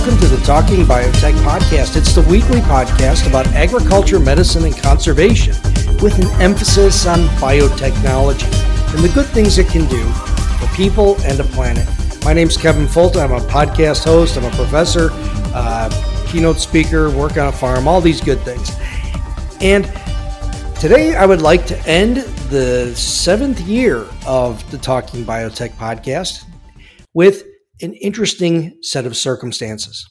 Welcome to the Talking Biotech Podcast. It's the weekly podcast about agriculture, medicine, and conservation with an emphasis on biotechnology and the good things it can do for people and the planet. My name is Kevin Folta. I'm a podcast host, I'm a professor, uh, keynote speaker, work on a farm, all these good things. And today I would like to end the seventh year of the Talking Biotech Podcast with an interesting set of circumstances.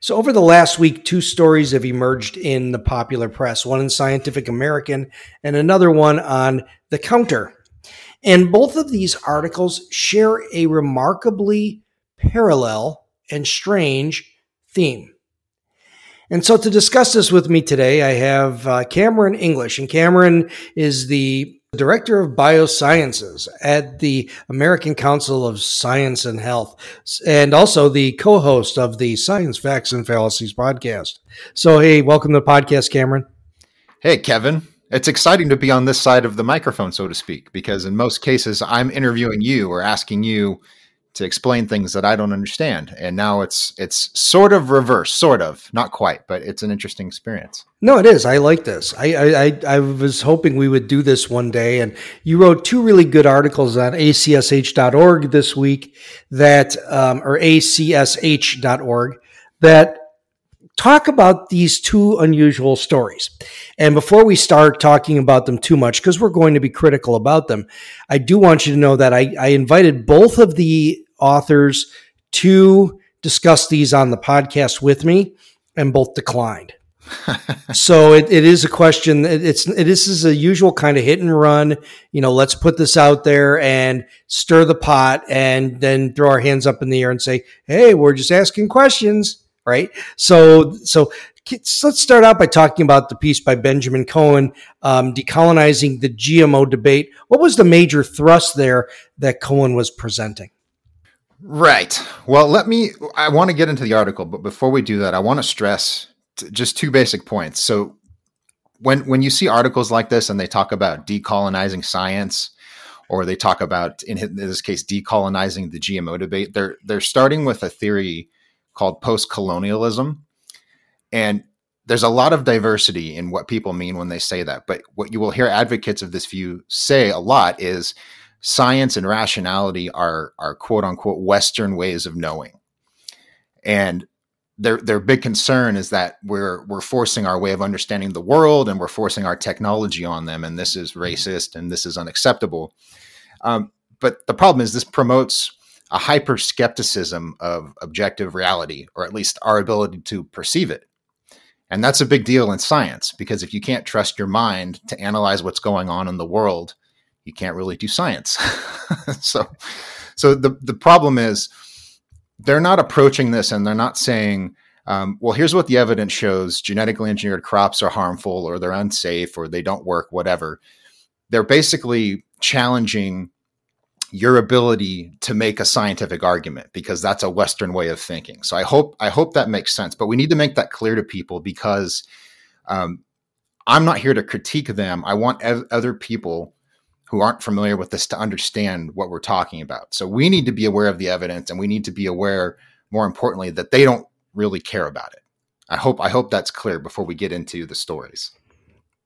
So, over the last week, two stories have emerged in the popular press one in Scientific American and another one on The Counter. And both of these articles share a remarkably parallel and strange theme. And so, to discuss this with me today, I have uh, Cameron English. And Cameron is the Director of Biosciences at the American Council of Science and Health, and also the co host of the Science Facts and Fallacies podcast. So, hey, welcome to the podcast, Cameron. Hey, Kevin. It's exciting to be on this side of the microphone, so to speak, because in most cases, I'm interviewing you or asking you to explain things that I don't understand. And now it's it's sort of reverse, sort of, not quite, but it's an interesting experience. No, it is. I like this. I I, I was hoping we would do this one day. And you wrote two really good articles on acsh.org this week that um, or acsh.org that talk about these two unusual stories. And before we start talking about them too much, because we're going to be critical about them, I do want you to know that I, I invited both of the authors to discuss these on the podcast with me, and both declined. so it, it is a question. It's it is a usual kind of hit and run. You know, let's put this out there and stir the pot, and then throw our hands up in the air and say, "Hey, we're just asking questions." right? So, so let's start out by talking about the piece by Benjamin Cohen, um, decolonizing the GMO debate. What was the major thrust there that Cohen was presenting? Right. Well, let me. I want to get into the article, but before we do that, I want to stress t- just two basic points. So, when when you see articles like this and they talk about decolonizing science, or they talk about in this case decolonizing the GMO debate, they're they're starting with a theory called post colonialism. And there's a lot of diversity in what people mean when they say that. But what you will hear advocates of this view say a lot is science and rationality are, are quote unquote Western ways of knowing. And their their big concern is that we're we're forcing our way of understanding the world and we're forcing our technology on them, and this is racist and this is unacceptable. Um, but the problem is this promotes a hyper skepticism of objective reality, or at least our ability to perceive it. And that's a big deal in science because if you can't trust your mind to analyze what's going on in the world, you can't really do science. so, so the the problem is they're not approaching this and they're not saying, um, well, here's what the evidence shows: genetically engineered crops are harmful, or they're unsafe, or they don't work, whatever. They're basically challenging your ability to make a scientific argument because that's a western way of thinking so i hope i hope that makes sense but we need to make that clear to people because um, i'm not here to critique them i want ev- other people who aren't familiar with this to understand what we're talking about. So we need to be aware of the evidence and we need to be aware more importantly that they don't really care about it. I hope i hope that's clear before we get into the stories.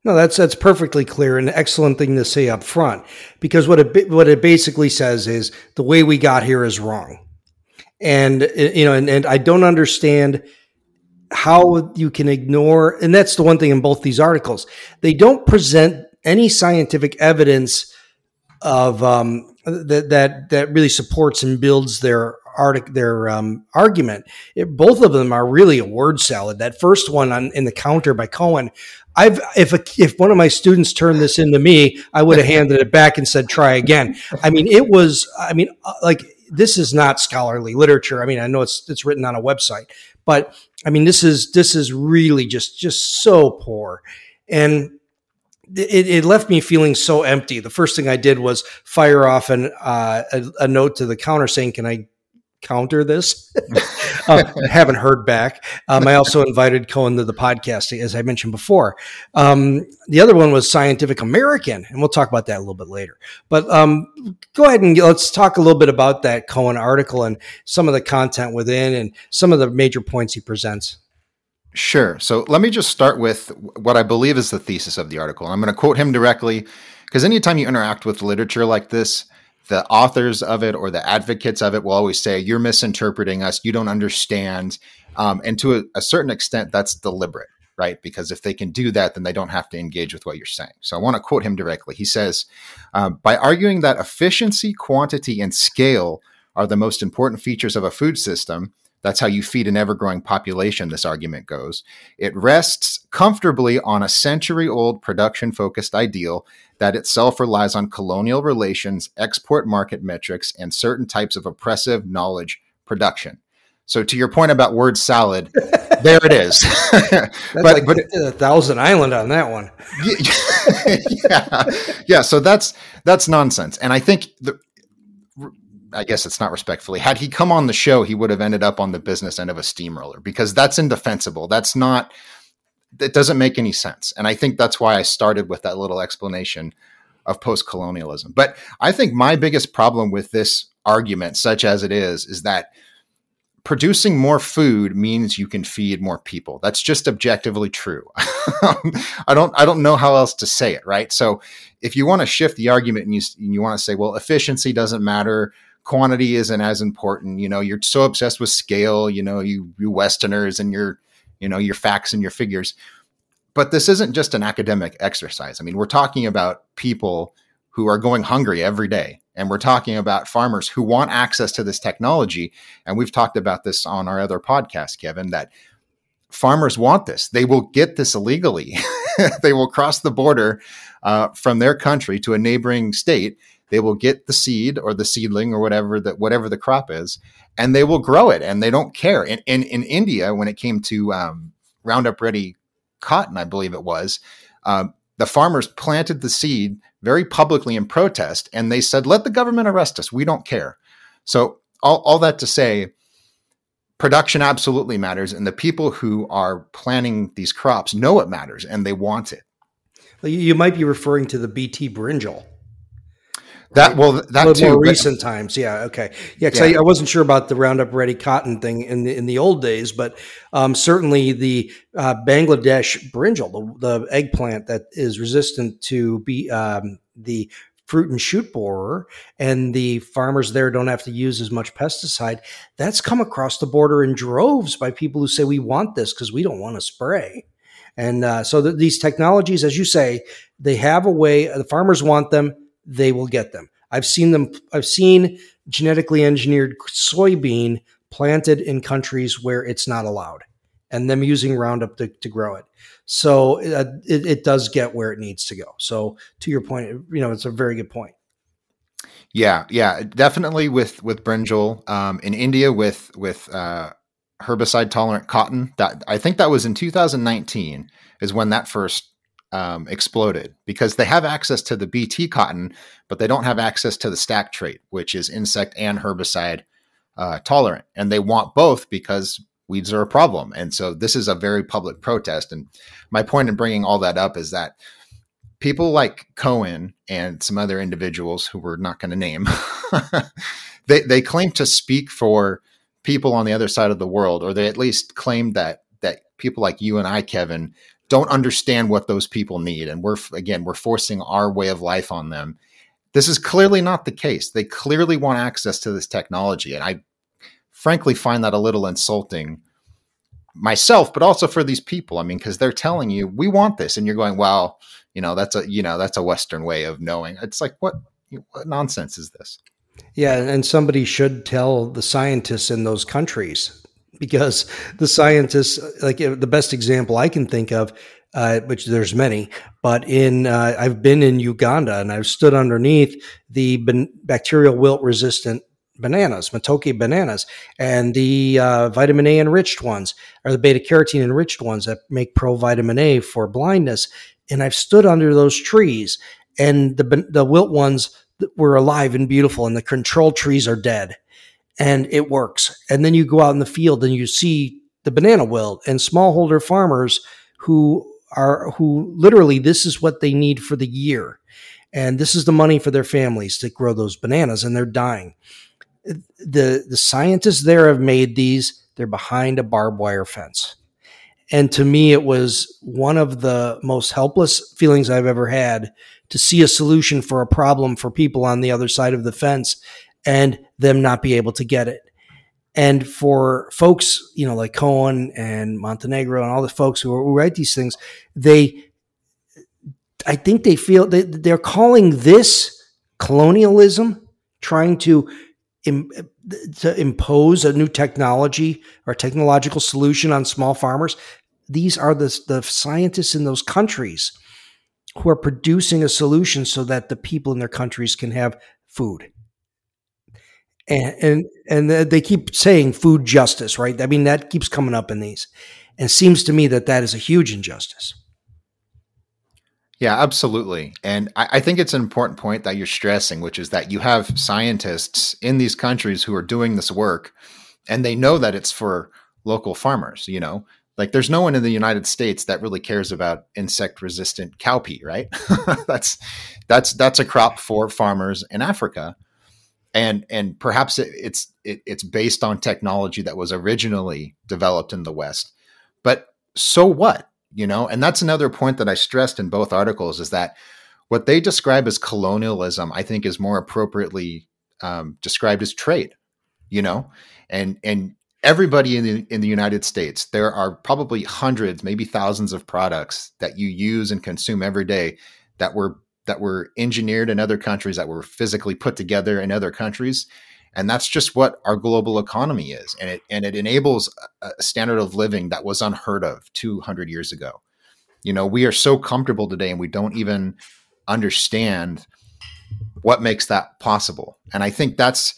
No, that's that's perfectly clear and an excellent thing to say up front because what it what it basically says is the way we got here is wrong, and uh, you know, and, and I don't understand how you can ignore, and that's the one thing in both these articles they don't present any scientific evidence of um, that that that really supports and builds their artic- their um, argument. It, both of them are really a word salad. That first one on in the counter by Cohen, I've if a, if one of my students turned this into me, I would have handed it back and said, "Try again." I mean, it was. I mean, uh, like this is not scholarly literature. I mean, I know it's it's written on a website, but I mean, this is this is really just just so poor, and it, it left me feeling so empty. The first thing I did was fire off an, uh, a, a note to the counter saying, "Can I counter this. uh, haven't heard back. Um, I also invited Cohen to the podcast, as I mentioned before. Um, the other one was Scientific American, and we'll talk about that a little bit later. But um, go ahead and let's talk a little bit about that Cohen article and some of the content within and some of the major points he presents. Sure. So let me just start with what I believe is the thesis of the article. I'm going to quote him directly because anytime you interact with literature like this, the authors of it or the advocates of it will always say, You're misinterpreting us. You don't understand. Um, and to a, a, certain extent, that's deliberate, right? Because if they can do that, then they don't have to engage with what you're saying. So I want to quote him directly. He says, um, By arguing that efficiency, quantity, and scale are the most important features of a food system, that's how you feed an ever growing population, this argument goes. It rests comfortably on a century old production focused ideal that itself relies on colonial relations, export market metrics, and certain types of oppressive knowledge production. So, to your point about word salad, there it is. but like but a thousand island on that one. yeah, yeah. So that's that's nonsense, and I think the I guess it's not respectfully. Had he come on the show, he would have ended up on the business end of a steamroller because that's indefensible. That's not. It doesn't make any sense, and I think that's why I started with that little explanation of post-colonialism. But I think my biggest problem with this argument, such as it is, is that producing more food means you can feed more people. That's just objectively true. I don't I don't know how else to say it, right? So if you want to shift the argument and you and you want to say, well, efficiency doesn't matter, quantity isn't as important. You know, you're so obsessed with scale, you know, you you Westerners and your, you know, your facts and your figures. But this isn't just an academic exercise. I mean, we're talking about people who are going hungry every day. And we're talking about farmers who want access to this technology. And we've talked about this on our other podcast, Kevin, that farmers want this. They will get this illegally. they will cross the border uh, from their country to a neighboring state they will get the seed or the seedling or whatever that whatever the crop is, and they will grow it, and they don't care. In in, in India, when it came to um, Roundup Ready cotton, I believe it was, uh, the farmers planted the seed very publicly in protest, and they said, "Let the government arrest us. We don't care." So all, all that to say, production absolutely matters, and the people who are planting these crops know it matters, and they want it. You might be referring to the BT brinjal. That well, that too. More recent times, yeah, okay, yeah. Because yeah. I, I, wasn't sure about the Roundup Ready cotton thing in the in the old days, but um, certainly the uh, Bangladesh brinjal, the, the, eggplant that is resistant to be um, the fruit and shoot borer, and the farmers there don't have to use as much pesticide. That's come across the border in droves by people who say we want this because we don't want to spray. And uh, so the, these technologies, as you say, they have a way. The farmers want them they will get them. I've seen them. I've seen genetically engineered soybean planted in countries where it's not allowed, and them using Roundup to, to grow it. So uh, it, it does get where it needs to go. So to your point, you know, it's a very good point. Yeah, yeah, definitely with with brinjal um, in India with with uh, herbicide tolerant cotton. That I think that was in 2019 is when that first um, exploded because they have access to the BT cotton, but they don't have access to the stack trait, which is insect and herbicide uh, tolerant. And they want both because weeds are a problem. And so this is a very public protest. And my point in bringing all that up is that people like Cohen and some other individuals who we're not going to name, they, they claim to speak for people on the other side of the world, or they at least claim that that people like you and I, Kevin, don't understand what those people need and we're again we're forcing our way of life on them. This is clearly not the case. They clearly want access to this technology and i frankly find that a little insulting myself but also for these people. I mean because they're telling you we want this and you're going well you know that's a you know that's a western way of knowing. It's like what what nonsense is this? Yeah and somebody should tell the scientists in those countries because the scientists, like the best example I can think of, uh, which there's many, but in uh, I've been in Uganda and I've stood underneath the ben- bacterial wilt resistant bananas, Matoke bananas, and the uh, vitamin A enriched ones, or the beta carotene enriched ones that make pro vitamin A for blindness. And I've stood under those trees, and the the wilt ones were alive and beautiful, and the control trees are dead, and it works. And then you go out in the field and you see the banana wilt and smallholder farmers who are who literally this is what they need for the year. And this is the money for their families to grow those bananas and they're dying. The the scientists there have made these, they're behind a barbed wire fence. And to me, it was one of the most helpless feelings I've ever had to see a solution for a problem for people on the other side of the fence and them not be able to get it. And for folks, you know, like Cohen and Montenegro and all the folks who, who write these things, they, I think they feel they, they're calling this colonialism, trying to to impose a new technology or technological solution on small farmers. These are the, the scientists in those countries who are producing a solution so that the people in their countries can have food and and and they keep saying food justice, right? I mean, that keeps coming up in these, and seems to me that that is a huge injustice. Yeah, absolutely. And I, I, think it's an important point that you're stressing, which is that you have scientists in these countries who are doing this work and they know that it's for local farmers, you know. Like there's no one in the United States that really cares about insect resistant cowpea, right? that's that's that's a crop for farmers in Africa and and perhaps it, it's it, it's based on technology that was originally developed in the West. But so what? You know, and that's another point that I stressed in both articles is that what they describe as colonialism, I think, is more appropriately um, described as trade. You know, and and everybody in the in the United States, there are probably hundreds, maybe thousands of products that you use and consume every day that were that were engineered in other countries, that were physically put together in other countries. And that's just what our global economy is. And it, and it enables a standard of living that was unheard of 200 years ago. You know, we are so comfortable today and we don't even understand what makes that possible. And I think that's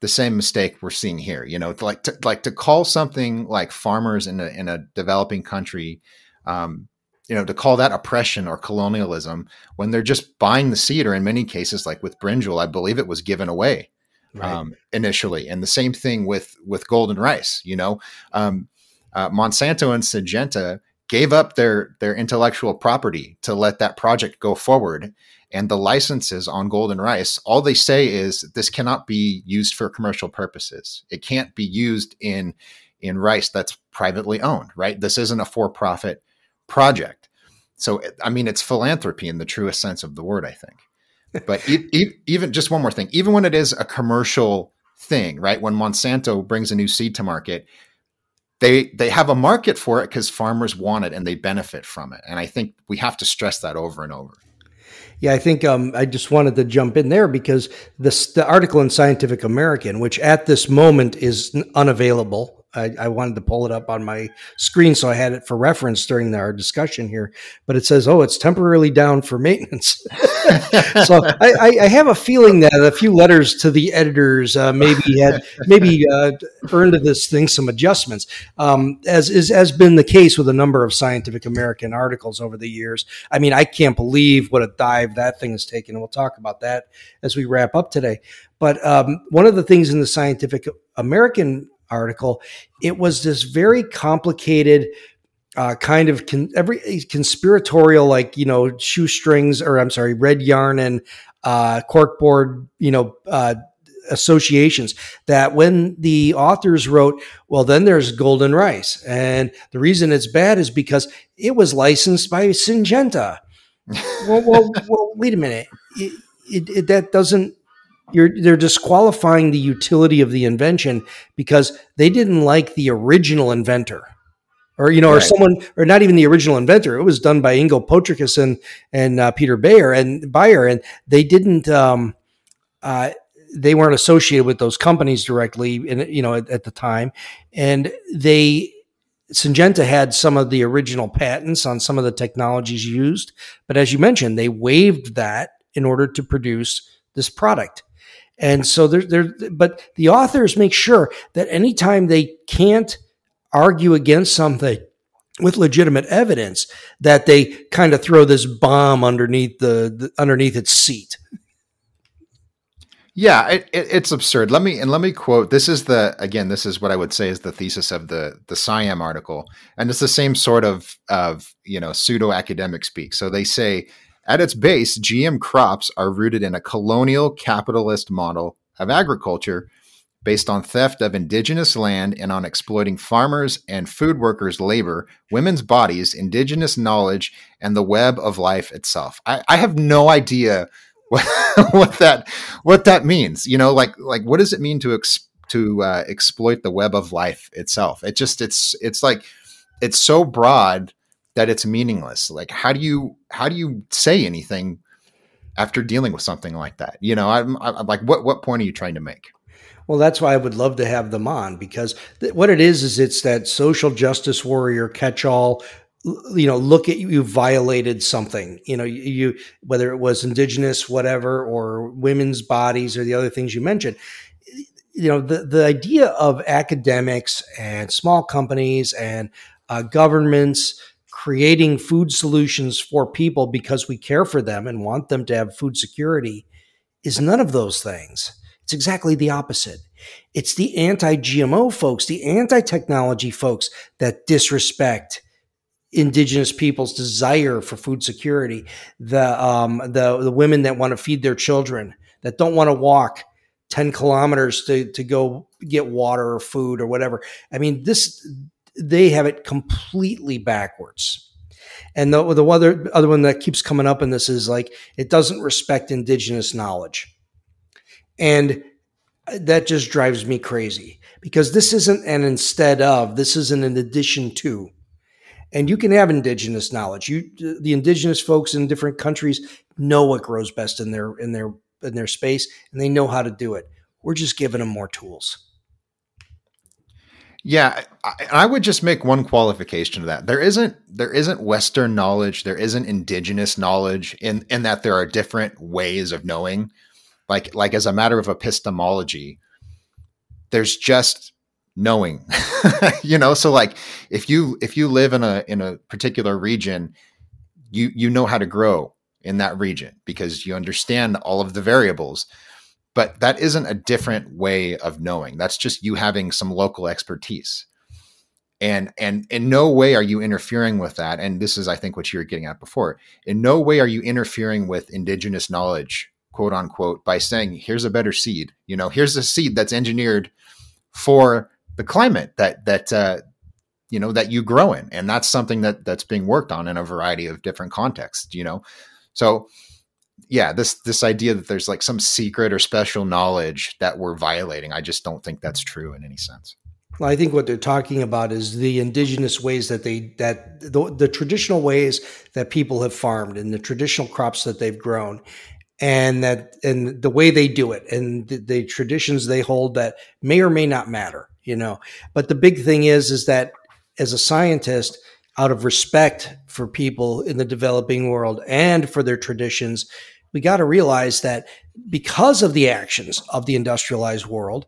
the same mistake we're seeing here. You know, like to, like to call something like farmers in a, in a developing country um, you know, to call that oppression or colonialism when they're just buying the seed, or in many cases, like with brinjal, I believe it was given away right. um, initially, and the same thing with with golden rice. You know, um, uh, Monsanto and Syngenta gave up their their intellectual property to let that project go forward, and the licenses on golden rice, all they say is this cannot be used for commercial purposes. It can't be used in in rice that's privately owned. Right? This isn't a for profit project. So, I mean, it's philanthropy in the truest sense of the word, I think. But e- e- even just one more thing, even when it is a commercial thing, right? When Monsanto brings a new seed to market, they they have a market for it because farmers want it and they benefit from it. And I think we have to stress that over and over. Yeah, I think um, I just wanted to jump in there because this the article in Scientific American, which at this moment is unavailable I, I, wanted to pull it up on my screen so I had it for reference during our discussion here. But it says, "Oh, it's temporarily down for maintenance." so I, I, have a feeling that a few letters to the editors uh, maybe had maybe uh, earned this thing some adjustments, um, as is has been the case with a number of Scientific American articles over the years. I mean, I can't believe what a dive that thing has taken, and we'll talk about that as we wrap up today. But um, one of the things in the Scientific American article. It was this very complicated uh, kind of con- every conspiratorial, like you know, shoestrings or I'm sorry, red yarn and uh, corkboard, you know, uh, associations. That when the authors wrote, well, then there's golden rice, and the reason it's bad is because it was licensed by Syngenta. well, well, well, wait a minute. It, it, it, that doesn't you're they're disqualifying the utility of the invention because they didn't like the original inventor or you know, right. or someone, or not even the original inventor. It was done by Ingo Potrykus and and uh, Peter Beyer and Bayer, and they didn't. Um, uh, they weren't associated with those companies directly, in you know, at, at the time, and they Syngenta had some of the original patents on some of the technologies used, but as you mentioned, they waived that in order to produce this product. And so there, but the authors make sure that anytime they can't argue against something with legitimate evidence, that they kind of throw this bomb underneath the, the underneath its seat. Yeah, it, it, it's absurd. Let me and let me quote. This is the again. This is what I would say is the thesis of the the SciAm article, and it's the same sort of of you know pseudo academic speak. So they say at its base, GM crops are rooted in a colonial capitalist model of agriculture based on theft of indigenous land and on exploiting farmers and food workers' labor, women's bodies, indigenous knowledge, and the web of life itself. I, I have no idea what, what that what that means. You know, like like what does it mean to ex, to uh, exploit the web of life itself? It just it's it's like it's so broad that it's meaningless. Like how do you how do you say anything after dealing with something like that? You know, I'm, I'm like, what what point are you trying to make? Well, that's why I would love to have them on because th- what it is is it's that social justice warrior catch all you know look at you, you violated something you know you, you, whether it was indigenous whatever or women's bodies or the other things you mentioned you know the the idea of academics and small companies and uh, governments creating food solutions for people because we care for them and want them to have food security is none of those things it's exactly the opposite it's the anti-gmo folks the anti-technology folks that disrespect indigenous people's desire for food security, the um, the the women that want to feed their children, that don't want to walk 10 kilometers to to go get water or food or whatever. I mean, this they have it completely backwards. And the, the other other one that keeps coming up in this is like it doesn't respect indigenous knowledge. And that just drives me crazy because this isn't an instead of, this isn't an addition to and you can have indigenous knowledge. You, the indigenous folks in different countries know what grows best in their in their in their space, and they know how to do it. We're just giving them more tools. Yeah, I, I would just make one qualification to that. There isn't there isn't Western knowledge. There isn't indigenous knowledge in in that there are different ways of knowing. Like like as a matter of epistemology, there's just knowing you know so like if you if you live in a in a particular region you you know how to grow in that region because you understand all of the variables but that isn't a different way of knowing. That's just you having some local expertise. And and in no way are you interfering with that. And this is i think what you were getting at before. In no way are you interfering with indigenous knowledge quote unquote by saying here's a better seed. You know here's a seed that's engineered for the climate that that uh, you know that you grow in, and that's something that that's being worked on in a variety of different contexts. You know, so yeah, this this idea that there's like some secret or special knowledge that we're violating, I just don't think that's true in any sense. Well, I think what they're talking about is the indigenous ways that they that the, the traditional ways that people have farmed and the traditional crops that they've grown, and that and the way they do it and the, the traditions they hold that may or may not matter you know. But the big thing is, is that as a scientist, out of respect for people in the developing world and for their traditions, we got to realize that because of the actions of the industrialized world,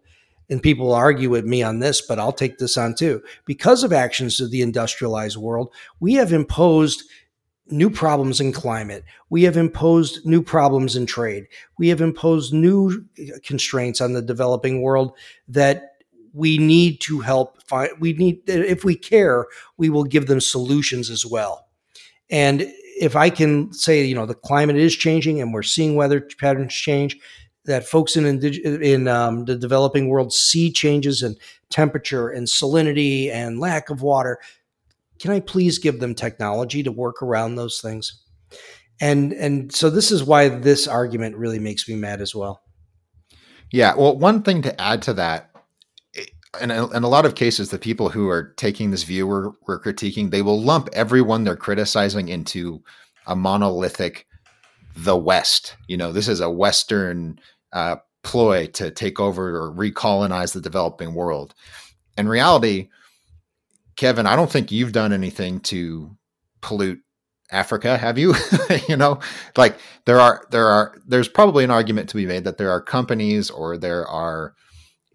and people argue with me on this, but I'll take this on too. Because of actions of the industrialized world, we have imposed new problems in climate. We have imposed new problems in trade. We have imposed new constraints on the developing world that we need to help find we need if we care we will give them solutions as well. And if i can say you know the climate is changing and we're seeing weather patterns change that folks in in um, the developing world see changes in temperature and salinity and lack of water can i please give them technology to work around those things? And and so this is why this argument really makes me mad as well. Yeah well one thing to add to that in a, in a lot of cases, the people who are taking this view we're, we're critiquing, they will lump everyone they're criticizing into a monolithic, the West. You know, this is a Western uh, ploy to take over or recolonize the developing world. In reality, Kevin, I don't think you've done anything to pollute Africa, have you? you know, like there are there are there's probably an argument to be made that there are companies or there are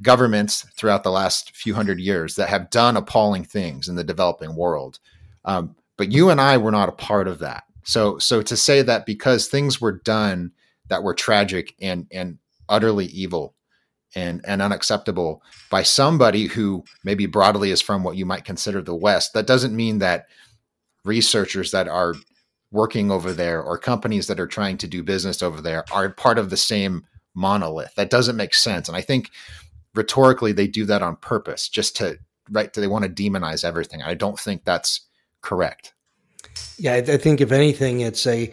governments throughout the last few hundred years that have done appalling things in the developing world. Um, but you and I were not a part of that. So so to say that because things were done that were tragic and and utterly evil and and unacceptable by somebody who maybe broadly is from what you might consider the West, that doesn't mean that researchers that are working over there or companies that are trying to do business over there are part of the same monolith. That doesn't make sense. And I think rhetorically they do that on purpose just to right Do they want to demonize everything. I don't think that's correct. Yeah, I, think if anything, it's a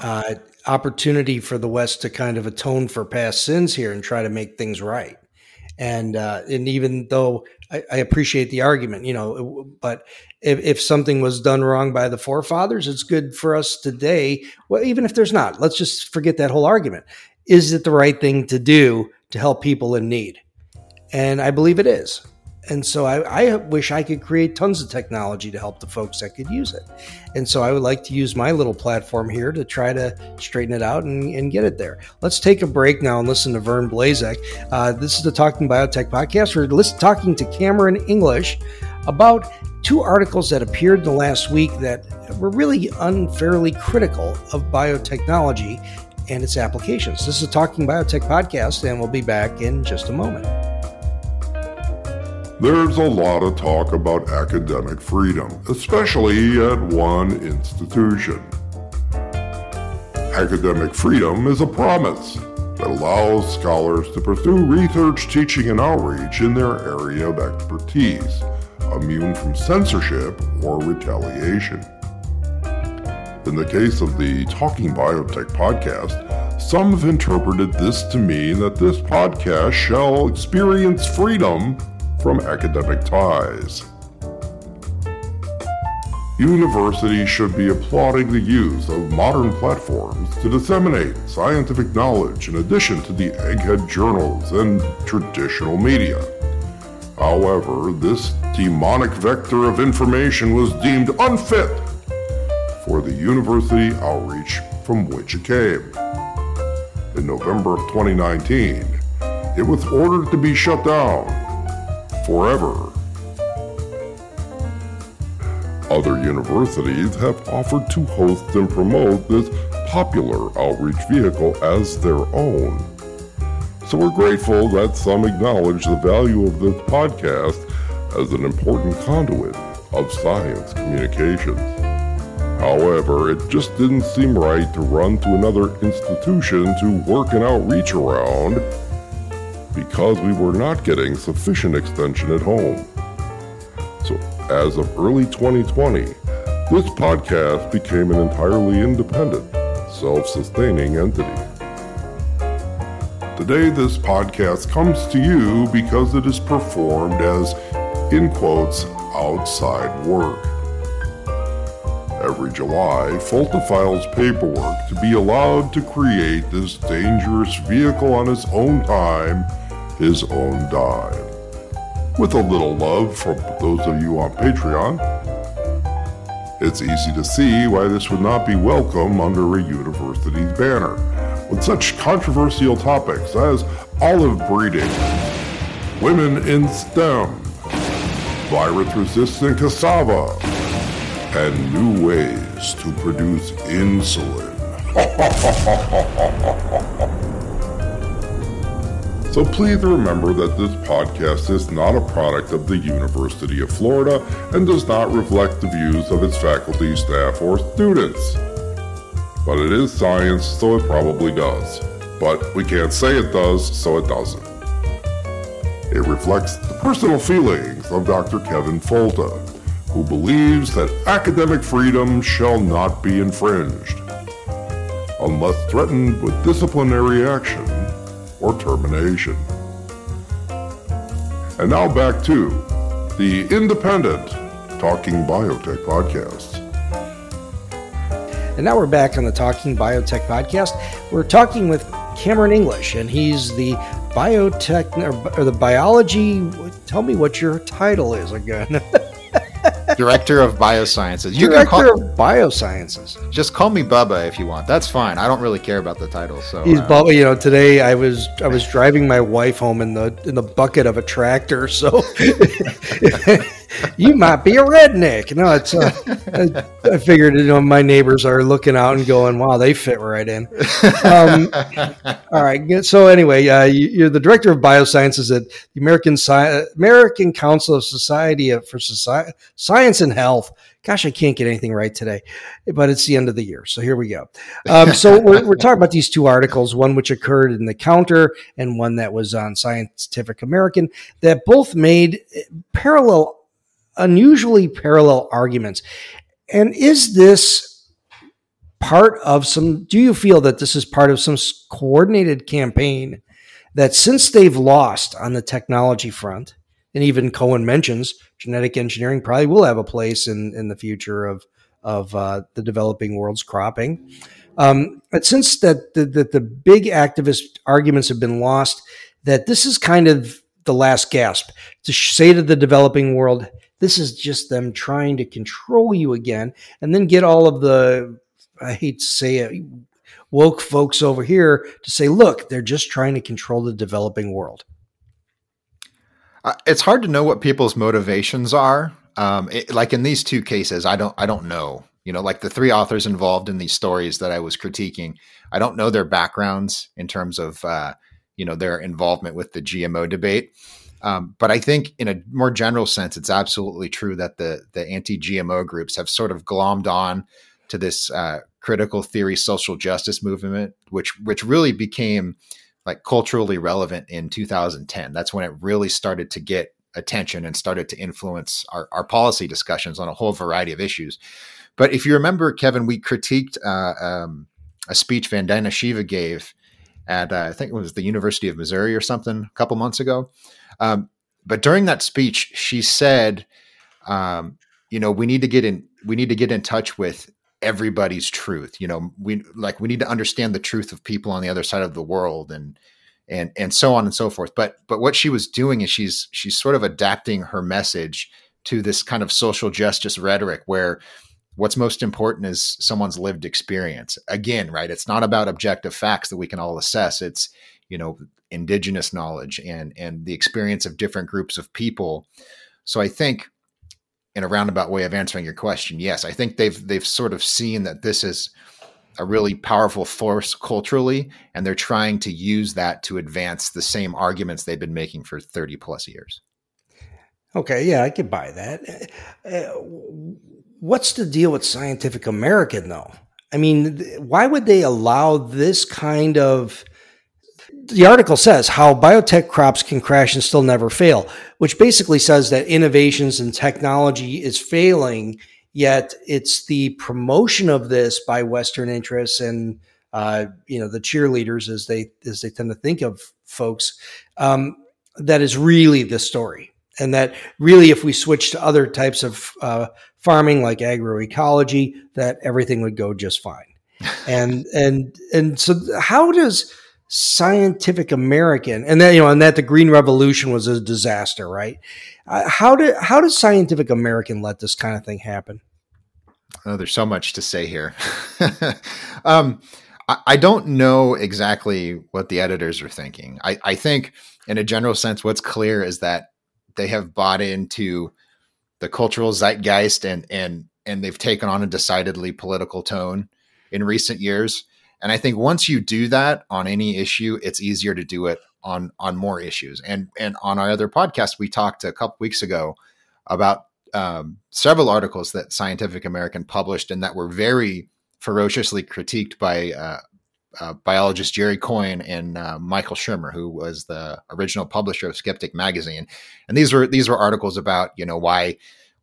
uh, opportunity for the West to kind of atone for past sins here and try to make things right. And uh, and even though I, I, appreciate the argument, you know, but if, if something was done wrong by the forefathers, it's good for us today. Well, even if there's not, let's just forget that whole argument. Is it the right thing to do to help people in need? And I believe it is. And so I, I, wish I could create tons of technology to help the folks that could use it. And so I would like to use my little platform here to try to straighten it out and, and get it there. Let's take a break now and listen to Vern Blazek. Uh, this is the Talking Biotech podcast. We're talking to Cameron English about two articles that appeared in the last week that were really unfairly critical of biotechnology and its applications. This is a Talking Biotech podcast, and we'll be back in just a moment. There's a lot of talk about academic freedom, especially at one institution. Academic freedom is a promise that allows scholars to pursue research, teaching, and outreach in their area of expertise, immune from censorship or retaliation. In the case of the Talking Biotech podcast, some have interpreted this to mean that this podcast shall experience freedom from academic ties. Universities should be applauding the use of modern platforms to disseminate scientific knowledge in addition to the egghead journals and traditional media. However, this demonic vector of information was deemed unfit for the university outreach from which it came. In November of 2019, it was ordered to be shut down forever. Other universities have offered to host and promote this popular outreach vehicle as their own. So we're grateful that some acknowledge the value of this podcast as an important conduit of science communications. However, it just didn't seem right to run to another institution to work an outreach around because we were not getting sufficient extension at home. So, as of early 2020, this podcast became an entirely independent, self sustaining entity. Today, this podcast comes to you because it is performed as, in quotes, outside work. Every July, Folta files paperwork to be allowed to create this dangerous vehicle on his own time his own dime. With a little love from those of you on Patreon, it's easy to see why this would not be welcome under a university's banner, with such controversial topics as olive breeding, women in STEM, virus resistant cassava, and new ways to produce insulin. So please remember that this podcast is not a product of the University of Florida and does not reflect the views of its faculty, staff, or students. But it is science, so it probably does. But we can't say it does, so it doesn't. It reflects the personal feelings of Dr. Kevin Folta, who believes that academic freedom shall not be infringed unless threatened with disciplinary action or termination. And now back to the independent Talking Biotech podcast. And now we're back on the Talking Biotech podcast. We're talking with Cameron English, and he's the biotech or, the biology. Tell me what your title is again. Director of Biosciences. You Director call, of Biosciences. Just call me Bubba if you want. That's fine. I don't really care about the title. So he's uh, Bubba. You know, today I was I was driving my wife home in the in the bucket of a tractor. So you might be a redneck. No, it's. Uh, I, I, figured you know my neighbors are looking out and going, "Wow, they fit right in." Um, all right. So anyway, uh, you, are the director of biosciences at the American Sci- American Council of Society for Society, Science and Health. Gosh, I can't get anything right today, but it's the end of the year, so here we go. Um, so we're, we're talking about these two articles, one which occurred in the Counter and one that was on Scientific American, that both made parallel unusually parallel arguments. And is this part of some, do you feel that this is part of some coordinated campaign that since they've lost on the technology front, and even Cohen mentions genetic engineering probably will have a place in, in the future of, of uh, the developing world's cropping. Um, but since that the, the, the big activist arguments have been lost, that this is kind of the last gasp to say to the developing world, this is just them trying to control you again and then get all of the, I hate to say it, woke folks over here to say, look, they're just trying to control the developing world. Uh, it's hard to know what people's motivations are. Um, it, like in these two cases, I don't, I don't know. You know, like the three authors involved in these stories that I was critiquing, I don't know their backgrounds in terms of, uh, you know, their involvement with the GMO debate. Um, but I think, in a more general sense, it's absolutely true that the the anti-GMO groups have sort of glommed on to this uh, critical theory social justice movement, which which really became like culturally relevant in 2010. That's when it really started to get attention and started to influence our, our policy discussions on a whole variety of issues. But if you remember, Kevin, we critiqued uh, um, a speech Vandana Shiva gave at uh, I think it was the University of Missouri or something a couple months ago, um, but during that speech, she said, um, "You know, we need to get in. We need to get in touch with everybody's truth. You know, we like we need to understand the truth of people on the other side of the world, and and and so on and so forth." But but what she was doing is she's she's sort of adapting her message to this kind of social justice rhetoric where what's most important is someone's lived experience again right it's not about objective facts that we can all assess it's you know indigenous knowledge and and the experience of different groups of people. So I think in a roundabout way of answering your question, yes, I think they've they've sort of seen that this is a really powerful force culturally, and they're trying to use that to advance the same arguments they've been making for 30 plus years. Okay, yeah, I could buy that. Uh, what's the deal with Scientific American, though? I mean, why would they allow this kind of the article says how biotech crops can crash and still never fail, which basically says that innovations and technology is failing, yet it's the promotion of this by Western interests and uh, you know the cheerleaders as they as they tend to think of folks um, that is really the story, and that really if we switch to other types of uh, farming like agroecology, that everything would go just fine. and and and so how does Scientific American, and then you know, and that the Green Revolution was a disaster, right? Uh, how did how does Scientific American let this kind of thing happen? Oh, there's so much to say here. um, I, I, don't know exactly what the editors are thinking. I, I think, in a general sense, what's clear is that they have bought into the cultural zeitgeist and and and they've taken on a decidedly political tone in recent years and I think once you do that on any issue, it's easier to do it on on more issues. And and on our other podcast, we talked a couple weeks ago about um, several articles that Scientific American published and that were very ferociously critiqued by uh, uh, biologist Jerry Coyne and uh, Michael Shermer, who was the original publisher of Skeptic magazine. And these were these were articles about you know why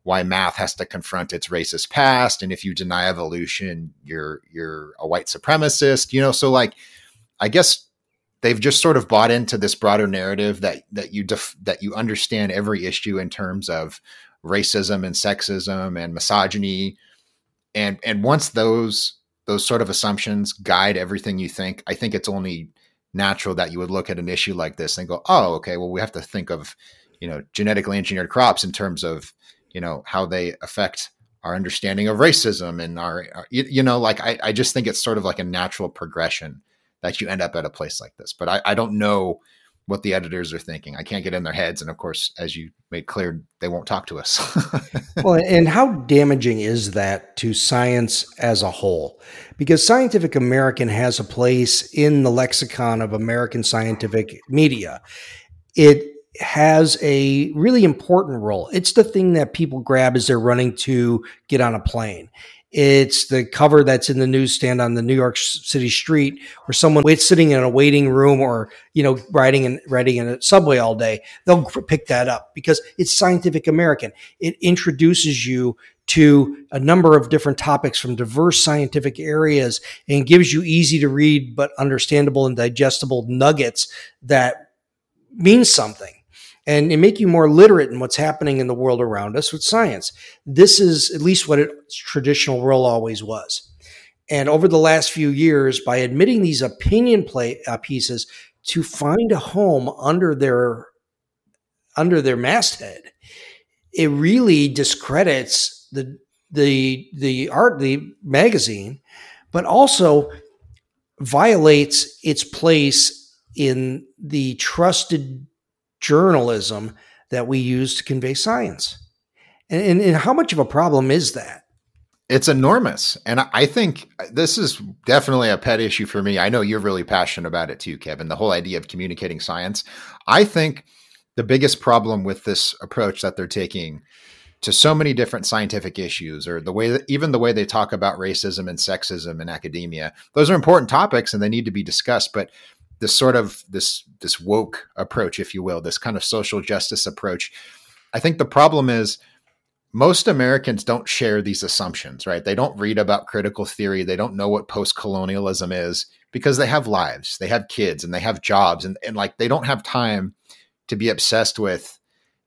why math has to confront its racist past and if you deny evolution you're you're a white supremacist you know? So like i guess they've just sort of bought into this broader narrative that that you def- that you understand every issue in terms of racism and sexism and misogyny. And and once those those sort of assumptions guide everything you think i think it's only natural that you would look at an issue like this and go oh okay well we have to think of you know genetically engineered crops in terms of you know, how they affect our understanding of racism and our, our you, you, know, like I, I just think it's sort of like a natural progression that you end up at a place like this. But I, I don't know what the editors are thinking. I can't get in their heads. And of course, as you made clear, they won't talk to us. well, and how damaging is that to science as a whole? Because Scientific American has a place in the lexicon of American scientific media. It has a really important role. It's the thing that people grab as they're running to get on a plane. It's the cover that's in the newsstand on the New York City street where someone waits sitting in a waiting room or, you know, riding and riding in a subway all day. They'll pick that up because it's Scientific American. It introduces you to a number of different topics from diverse scientific areas and gives you easy to read but understandable and digestible nuggets that mean something and, make you more literate in what's happening in the world around us with science. This is at least what its traditional role always was. And over the last few years, by admitting these opinion play uh, pieces to find a home under their under their masthead, it really discredits the the the art the magazine, but also violates its place in the trusted journalism that we use to convey science. And, and, and, how much of a problem is that? It's enormous. And I think this is definitely a pet issue for me. I know you're really passionate about it too, Kevin, the whole idea of communicating science. I think the biggest problem with this approach that they're taking to so many different scientific issues or the way that even the way they talk about racism and sexism in academia those are important topics and they need to be discussed but this sort of this this woke approach, if you will, this kind of social justice approach. I think the problem is most Americans don't share these assumptions, right? They don't read about critical theory. They don't know what post colonialism is because they have lives, they have kids, and they have jobs, and, and like they don't have time to be obsessed with,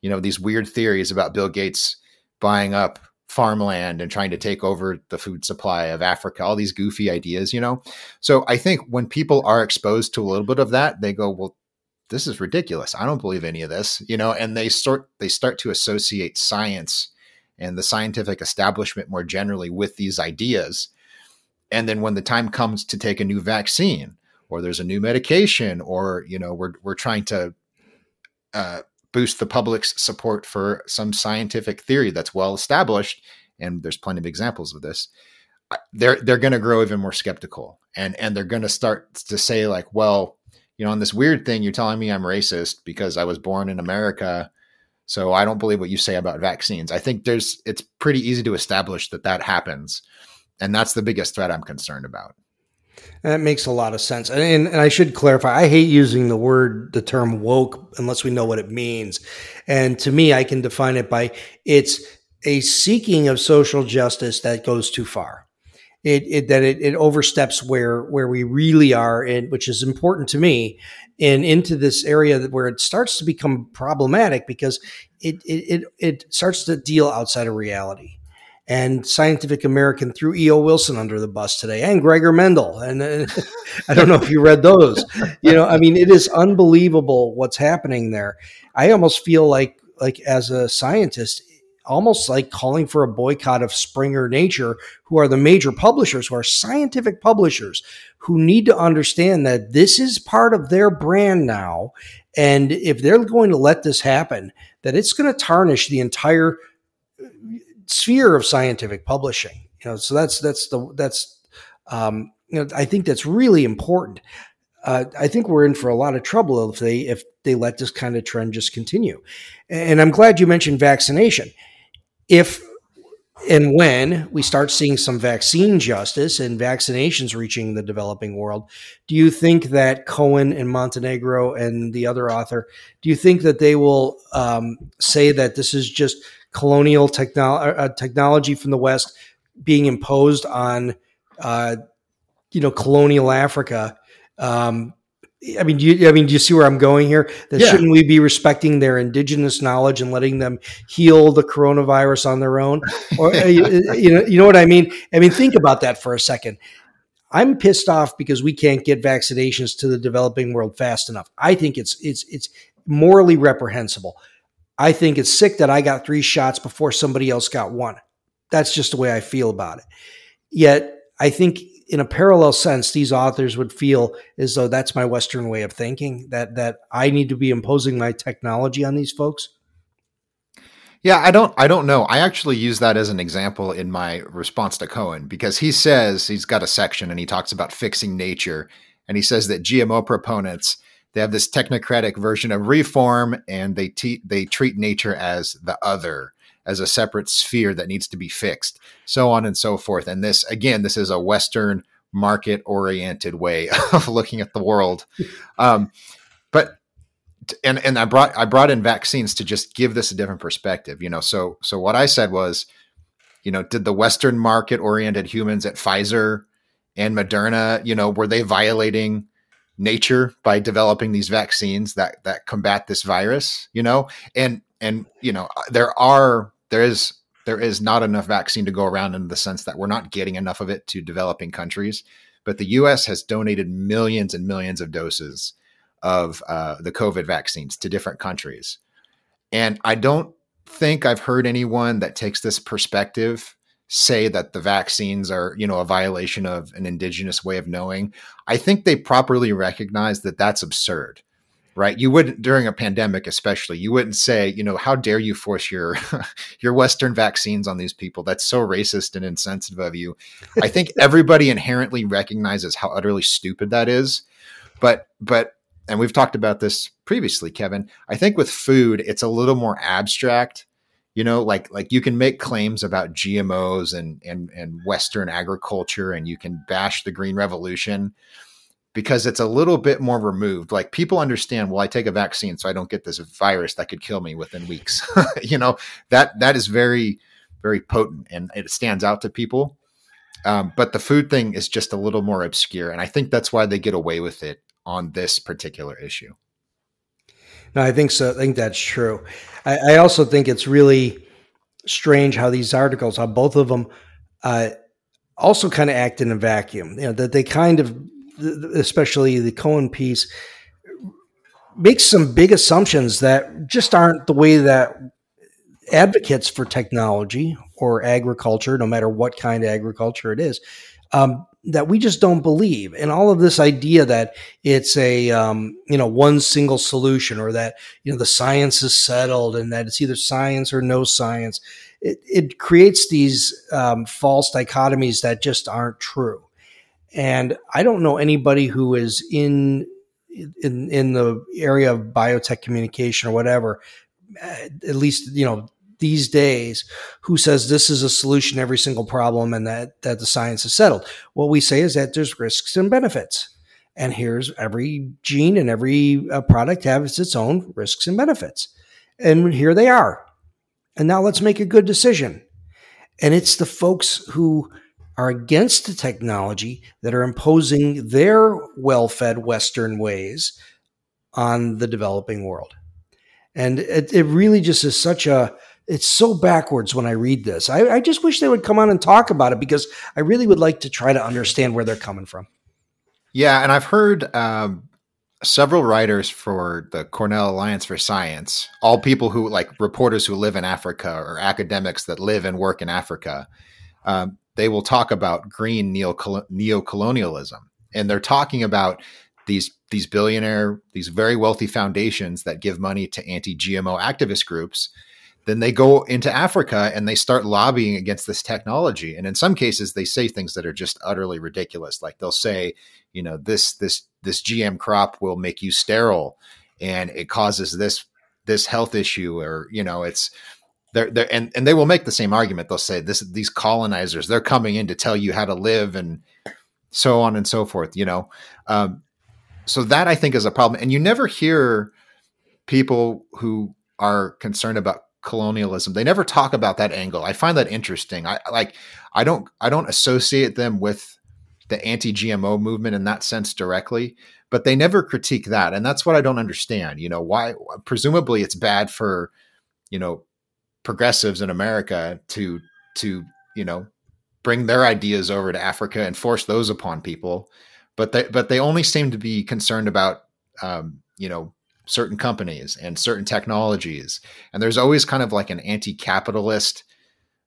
you know, these weird theories about Bill Gates buying up farmland and trying to take over the food supply of Africa, all these goofy ideas, you know? So I think when people are exposed to a little bit of that, they go, well, this is ridiculous. I don't believe any of this, you know, and they start they start to associate science and the scientific establishment more generally with these ideas. And then when the time comes to take a new vaccine or there's a new medication or, you know, we're we're trying to uh, boost the public's support for some scientific theory that's well established, and there's plenty of examples of this, uh, they're they're going to grow even more skeptical, and and they're going to start to say like, well, you know, on this weird thing, you're telling me I'm racist because I was born in America. So I don't believe what you say about vaccines. I think there's it's pretty easy to establish that that happens, and that's the biggest threat I'm concerned about. That makes a lot of sense. And, and, I should clarify, I hate using the word, the term woke, unless we know what it means. And to me, I can define it by it's a seeking of social justice that goes too far. It, it that it, it, oversteps where where we really are, and which is important to me, and into this area where it starts to become problematic because it it it, it starts to deal outside of reality and Scientific American threw E.O. Wilson under the bus today and Gregor Mendel. And uh, I don't know if you read those. You know, I mean, it is unbelievable what's happening there. I almost feel like, like as a scientist, almost like calling for a boycott of Springer Nature, who are the major publishers, who are scientific publishers, who need to understand that this is part of their brand now. And if they're going to let this happen, that it's going to tarnish the entire sphere of scientific publishing. You know, so that's that's the that's um, you know I think that's really important. Uh, I think we're in for a lot of trouble if they if they let this kind of trend just continue. And I'm glad you mentioned vaccination. If and when we start seeing some vaccine justice and vaccinations reaching the developing world, do you think that Cohen and Montenegro and the other author, do you think that they will um, say that this is just colonial technolo- uh, uh, technology from the West being imposed on, uh, you know, colonial Africa. Um, I mean, do you, I mean, do you see where I'm going here? That yeah. shouldn't we be respecting their indigenous knowledge and letting them heal the coronavirus on their own? Or uh, you, you know, you know what I mean? I mean, think about that for a second. I'm pissed off because we can't get vaccinations to the developing world fast enough. I think it's it's it's morally reprehensible. I think it's sick that I got three shots before somebody else got one. That's just the way I feel about it. Yet, I think in a parallel sense, these authors would feel as though that's my Western way of thinking that that I need to be imposing my technology on these folks. Yeah, I don't I don't know. I actually use that as an example in my response to Cohen because he says he's got a section and he talks about fixing nature and he says that GMO proponents they have this technocratic version of reform and they te- they treat nature as the other as a separate sphere that needs to be fixed, so on and so forth. And this, again, this is a Western market oriented way of looking at the world. Um, but and and I brought I brought in vaccines to just give this a different perspective. You know, so so what I said was, you know, did the Western market oriented humans at Pfizer and Moderna, you know, were they violating nature by developing these vaccines that that combat this virus? You know, and and you know there are there is there is not enough vaccine to go around in the sense that we're not getting enough of it to developing countries. But the U.S. has donated millions and millions of doses of uh, the COVID vaccines to different countries, and I don't think I've heard anyone that takes this perspective say that the vaccines are you know a violation of an indigenous way of knowing i think they properly recognize that that's absurd right? You wouldn't during a pandemic, especially, you wouldn't say, you know, how dare you force your your Western vaccines on these people? That's so racist and insensitive of you. I think everybody inherently recognizes how utterly stupid that is. But but and we've talked about this previously, Kevin. I think with food, it's a little more abstract. You know, like like you can make claims about GMOs and and and Western agriculture, and you can bash the Green Revolution because it's a little bit more removed. Like people understand, well, I take a vaccine so I don't get this virus that could kill me within weeks. you know, that that is very, very potent and it stands out to people. Um, but the food thing is just a little more obscure. And I think that's why they get away with it on this particular issue. No, I think so. I think that's true. I, I also think it's really strange how these articles, how both of them uh, also kind of act in a vacuum. You know, that they kind of especially the Cohen piece, makes some big assumptions that just aren't the way that advocates for technology or agriculture, no matter what kind of agriculture it is, um, that we just don't believe. And all of this idea that it's a um, you know one single solution or that you know the science is settled and that it's either science or no science, it, it creates these um, false dichotomies that just aren't true. And I don't know anybody who is in in in the area of biotech communication or whatever, at least you know these days, who says this is a solution to every single problem and that that the science is settled. What we say is that there's risks and benefits, and here's every gene and every uh, product has its own risks and benefits, and here they are. And now let's make a good decision. And it's the folks who are against the technology that are imposing their well fed Western ways on the developing world. And it, it, really just is such a, it's so backwards when I read this. I, I, just wish they would come on and talk about it because I really would like to try to understand where they're coming from. Yeah. And I've heard um, several writers for the Cornell Alliance for Science, all people who like reporters who live in Africa or academics that live and work in Africa. Um, they will talk about green neo colonialism, and they're talking about these these billionaire, these very wealthy foundations that give money to anti-GMO activist groups. Then they go into Africa and they start lobbying against this technology. And in some cases, they say things that are just utterly ridiculous. Like they'll say, you know, this this this GM crop will make you sterile, and it causes this this health issue, or you know, it's they're, they're and, and they will make the same argument. They'll say this these colonizers, they're coming in to tell you how to live and so on and so forth, you know. Um, so that I think is a problem. And you never hear people who are concerned about colonialism. They never talk about that angle. I find that interesting. I like I don't I don't associate them with the anti-GMO movement in that sense directly, but they never critique that. And that's what I don't understand. You know, why presumably it's bad for, you know, progressives in America to to you know bring their ideas over to Africa and force those upon people, but they but they only seem to be concerned about um, you know certain companies and certain technologies. And there's always kind of like an anti-capitalist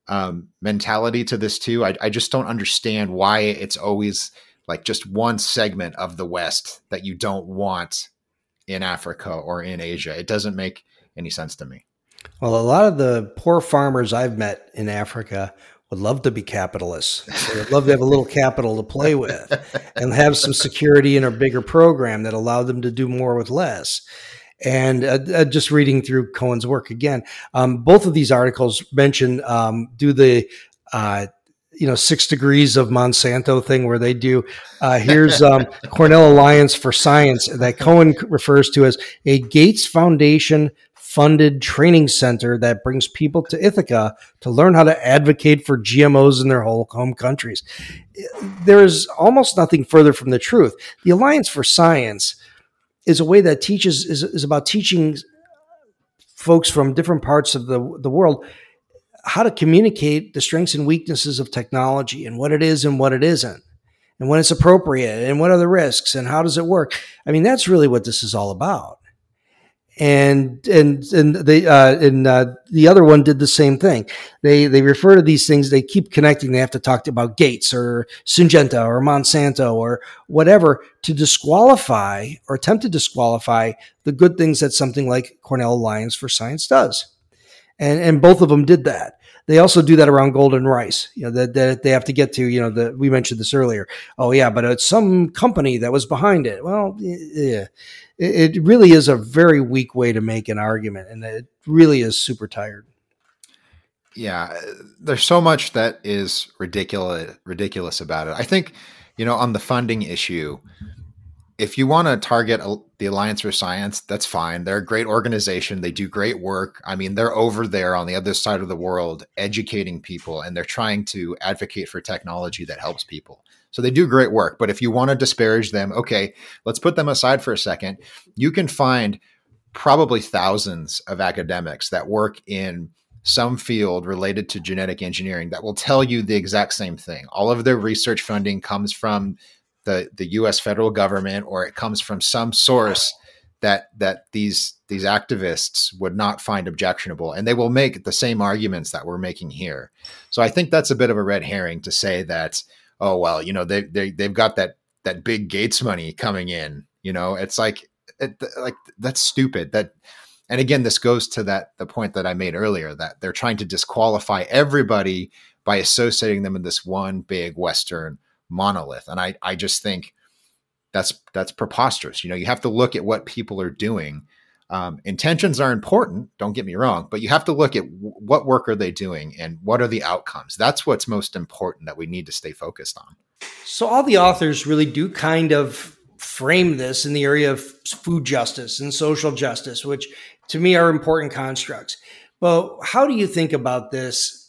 um, mentality to this too. I, I just don't understand why it's always like just one segment of the West that you don't want in Africa or in Asia. It doesn't make any sense to me. Well, a lot of the poor farmers I've met in Africa would love to be capitalists. They would love to have a little capital to play with and have some security in a bigger program that allowed them to do more with less. And uh, uh, just reading through Cohen's work again, um, both of these articles mention um, do the uh, you know six degrees of Monsanto thing where they do. Uh, here's um, Cornell Alliance for Science that Cohen refers to as a Gates Foundation funded training center that brings people to Ithaca to learn how to advocate for GMOs in their home countries. There is almost nothing further from the truth. The Alliance for Science is a way that teaches is, is about teaching folks from different parts of the, the world how to communicate the strengths and weaknesses of technology and what it is and what it isn't and when it's appropriate and what are the risks and how does it work i mean that's really what this is all about and and and they uh, and uh, the other one did the same thing. They they refer to these things. They keep connecting. They have to talk about Gates or Syngenta or Monsanto or whatever to disqualify or attempt to disqualify the good things that something like Cornell Alliance for Science does. And and both of them did that. They also do that around golden rice. You know that, that they have to get to. You know the we mentioned this earlier. Oh yeah, but it's some company that was behind it. Well, yeah it, really is a very weak way to make an argument, and it really is super tired. Yeah, there's so much that is ridiculous ridiculous about it. I think, you know, on the funding issue, if you want to target the Alliance for Science, that's fine. They're a great organization. They do great work. I mean, they're over there on the other side of the world educating people and they're trying to advocate for technology that helps people. So they do great work. But if you want to disparage them, okay, let's put them aside for a second. You can find probably thousands of academics that work in some field related to genetic engineering that will tell you the exact same thing. All of their research funding comes from the, the US federal government or it comes from some source that that these these activists would not find objectionable and they will make the same arguments that we're making here. So I think that's a bit of a red herring to say that oh well, you know they they they've got that that big Gates money coming in. You know, it's like it, like that's stupid. That and again, this goes to that the point that I made earlier that they're trying to disqualify everybody by associating them in this one big Western monolith. And I I just think that's that's preposterous. You know, you have to look at what people are doing. Um, intentions are important, don't get me wrong, but you have to look at w- what work are they doing and what are the outcomes. That's what's most important that we need to stay focused on. So all the authors really do kind of frame this in the area of food justice and social justice, which to me are important constructs. Well, how do you think about this?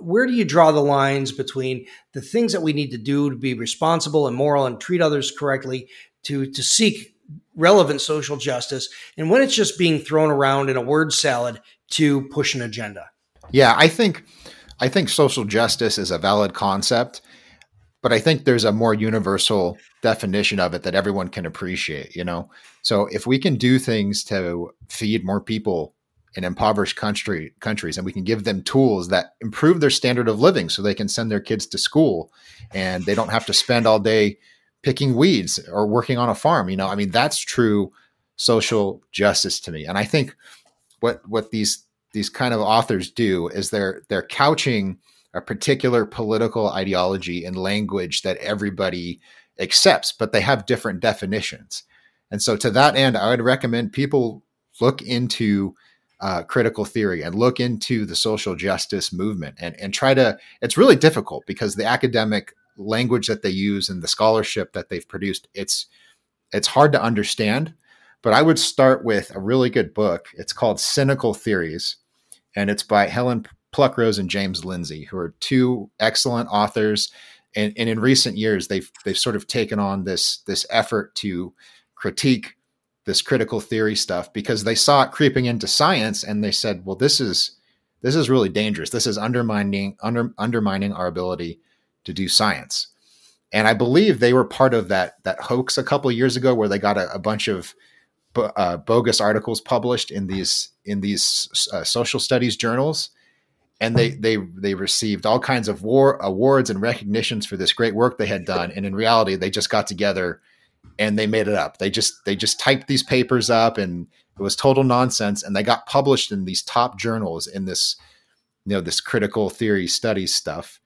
Where do you draw the lines between the things that we need to do to be responsible and moral and treat others correctly to to seek relevant social justice and when it's just being thrown around in a word salad to push an agenda. Yeah, I think I think social justice is a valid concept, but I think there's a more universal definition of it that everyone can appreciate, you know. So if we can do things to feed more people in impoverished country countries and we can give them tools that improve their standard of living so they can send their kids to school and they don't have to spend all day picking weeds or working on a farm. You know, I mean, that's true social justice to me. And I think what what these these kind of authors do is they're they're couching a particular political ideology in language that everybody accepts, but they have different definitions. And so, to that end, I would recommend people look into uh, critical theory and look into the social justice movement and, and try to. It's really difficult because the academic language that they use and the scholarship that they've produced, it's it's hard to understand. But I would start with a really good book. It's called Cynical Theories, and it's by Helen Pluckrose and James Lindsay, who are two excellent authors. And, and in recent years, they've they've sort of taken on this this effort to critique this critical theory stuff because they saw it creeping into science, and they said, "Well, this is this is really dangerous. This is undermining under, undermining our ability to do science. And I believe they were part of that that hoax a couple years ago where they got a, a bunch of uh, bogus articles published in these in these uh, social studies journals, and they they they received all kinds of war awards and recognitions for this great work they had done. And in reality, they just got together and they made it up. They just they just typed these papers up, and it was total nonsense. And they got published in these top journals in this you know this critical theory studies stuff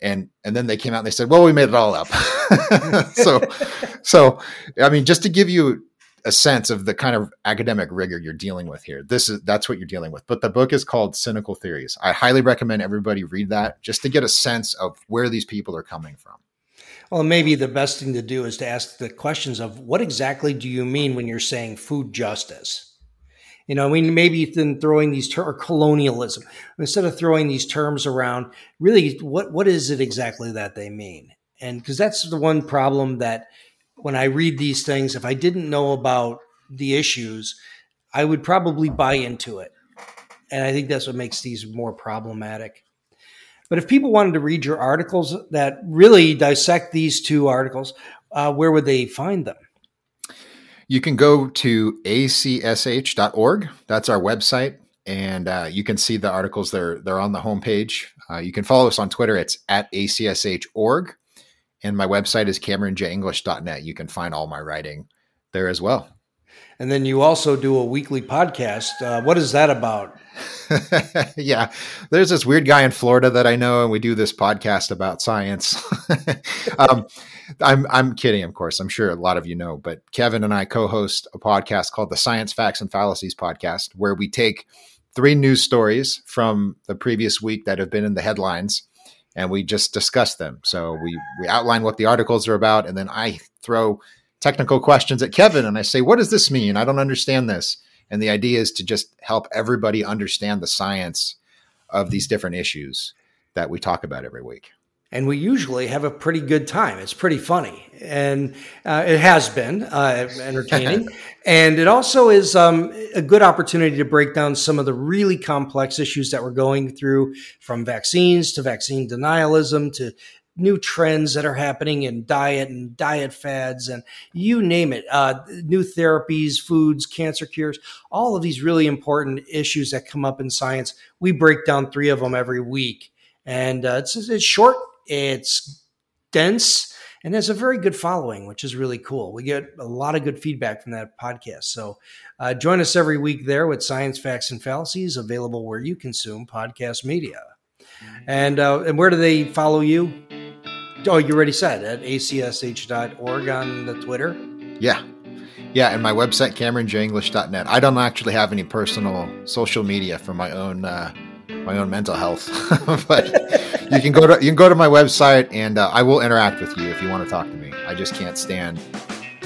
and and then they came out and they said well we made it all up so so i mean just to give you a sense of the kind of academic rigor you're dealing with here this is that's what you're dealing with but the book is called cynical theories i highly recommend everybody read that just to get a sense of where these people are coming from well maybe the best thing to do is to ask the questions of what exactly do you mean when you're saying food justice you know, I mean, maybe then throwing these ter- or colonialism instead of throwing these terms around. Really, what what is it exactly that they mean? And because that's the one problem that when I read these things, if I didn't know about the issues, I would probably buy into it. And I think that's what makes these more problematic. But if people wanted to read your articles that really dissect these two articles, uh, where would they find them? You can go to acsh.org. That's our website. And uh, you can see the articles. They're, they're on the homepage. Uh, you can follow us on Twitter. It's at acsh.org. And my website is cameronjenglish.net. You can find all my writing there as well. And then you also do a weekly podcast. Uh, what is that about? yeah, there's this weird guy in Florida that I know, and we do this podcast about science. um, I'm I'm kidding, of course. I'm sure a lot of you know, but Kevin and I co-host a podcast called the Science Facts and Fallacies podcast, where we take three news stories from the previous week that have been in the headlines, and we just discuss them. So we we outline what the articles are about, and then I throw technical questions at Kevin and I say, What does this mean? I don't understand this. And the idea is to just help everybody understand the science of these different issues that we talk about every week. And we usually have a pretty good time. It's pretty funny. And uh, it has been uh, entertaining. and it also is um, a good opportunity to break down some of the really complex issues that we're going through from vaccines to vaccine denialism to new trends that are happening in diet and diet fads and you name it uh, new therapies foods cancer cures all of these really important issues that come up in science we break down three of them every week. And uh, it's, it's short it's dense and has a very good following which is really cool. We get a lot of good feedback from that podcast. So uh, join us every week there with science facts and fallacies available where you consume podcast media. And uh, and where do they follow you Oh, you already said at acsh.org on the Twitter? Yeah. Yeah, and my website, CameronJenglish.net. I don't actually have any personal social media for my own uh, my own mental health, but you can go to you can go to my website, and uh, I will interact with you if you want to talk to me. I just can't stand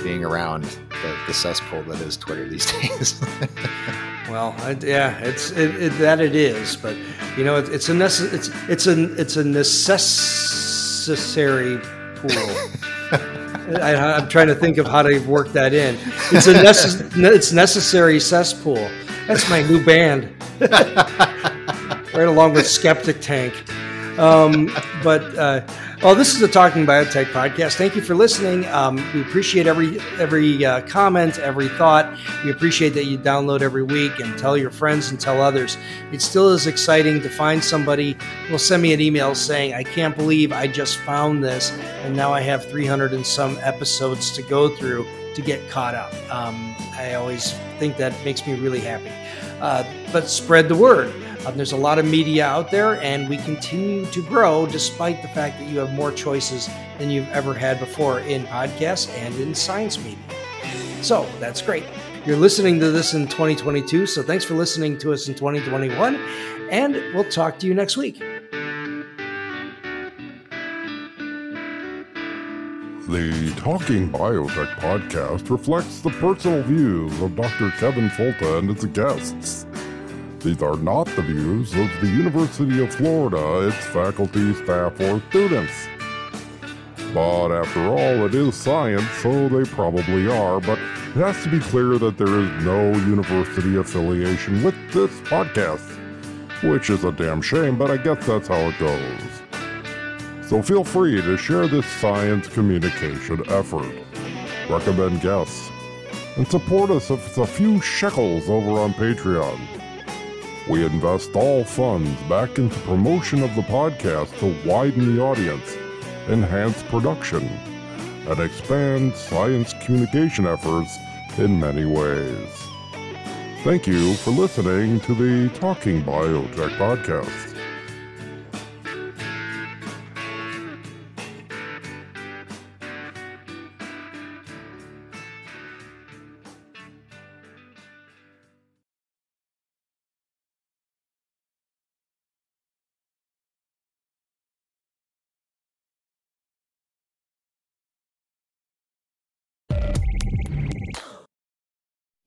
being around the, the cesspool that is Twitter these days. well, I, yeah, it's it, it, that it is, but you know, it, it's a necess- it's it's a it's a necessity necessary pool. I, am trying to think of how to work that in. It's a necess- it's necessary cesspool. That's my new band, right along with Skeptic Tank. Um, but uh, well, this is the Talking Biotech podcast. Thank you for listening. Um, we appreciate every every uh, comment, every thought. We appreciate that you download every week and tell your friends and tell others. It still is exciting to find somebody will send me an email saying, "I can't believe I just found this, and now I have 300 and some episodes to go through to get caught up." Um, I always think that makes me really happy. Uh, but spread the word. Um, there's a lot of media out there, and we continue to grow despite the fact that you have more choices than you've ever had before in podcasts and in science media. So that's great. You're listening to this in 2022, so thanks for listening to us in 2021, and we'll talk to you next week. The Talking Biotech podcast reflects the personal views of Dr. Kevin Folta and its guests. These are not the views of the University of Florida, its faculty, staff, or students. But after all, it is science, so they probably are, but it has to be clear that there is no university affiliation with this podcast. Which is a damn shame, but I guess that's how it goes. So feel free to share this science communication effort. Recommend guests and support us with a few shekels over on Patreon. We invest all funds back into promotion of the podcast to widen the audience, enhance production, and expand science communication efforts in many ways. Thank you for listening to the Talking Biotech podcast.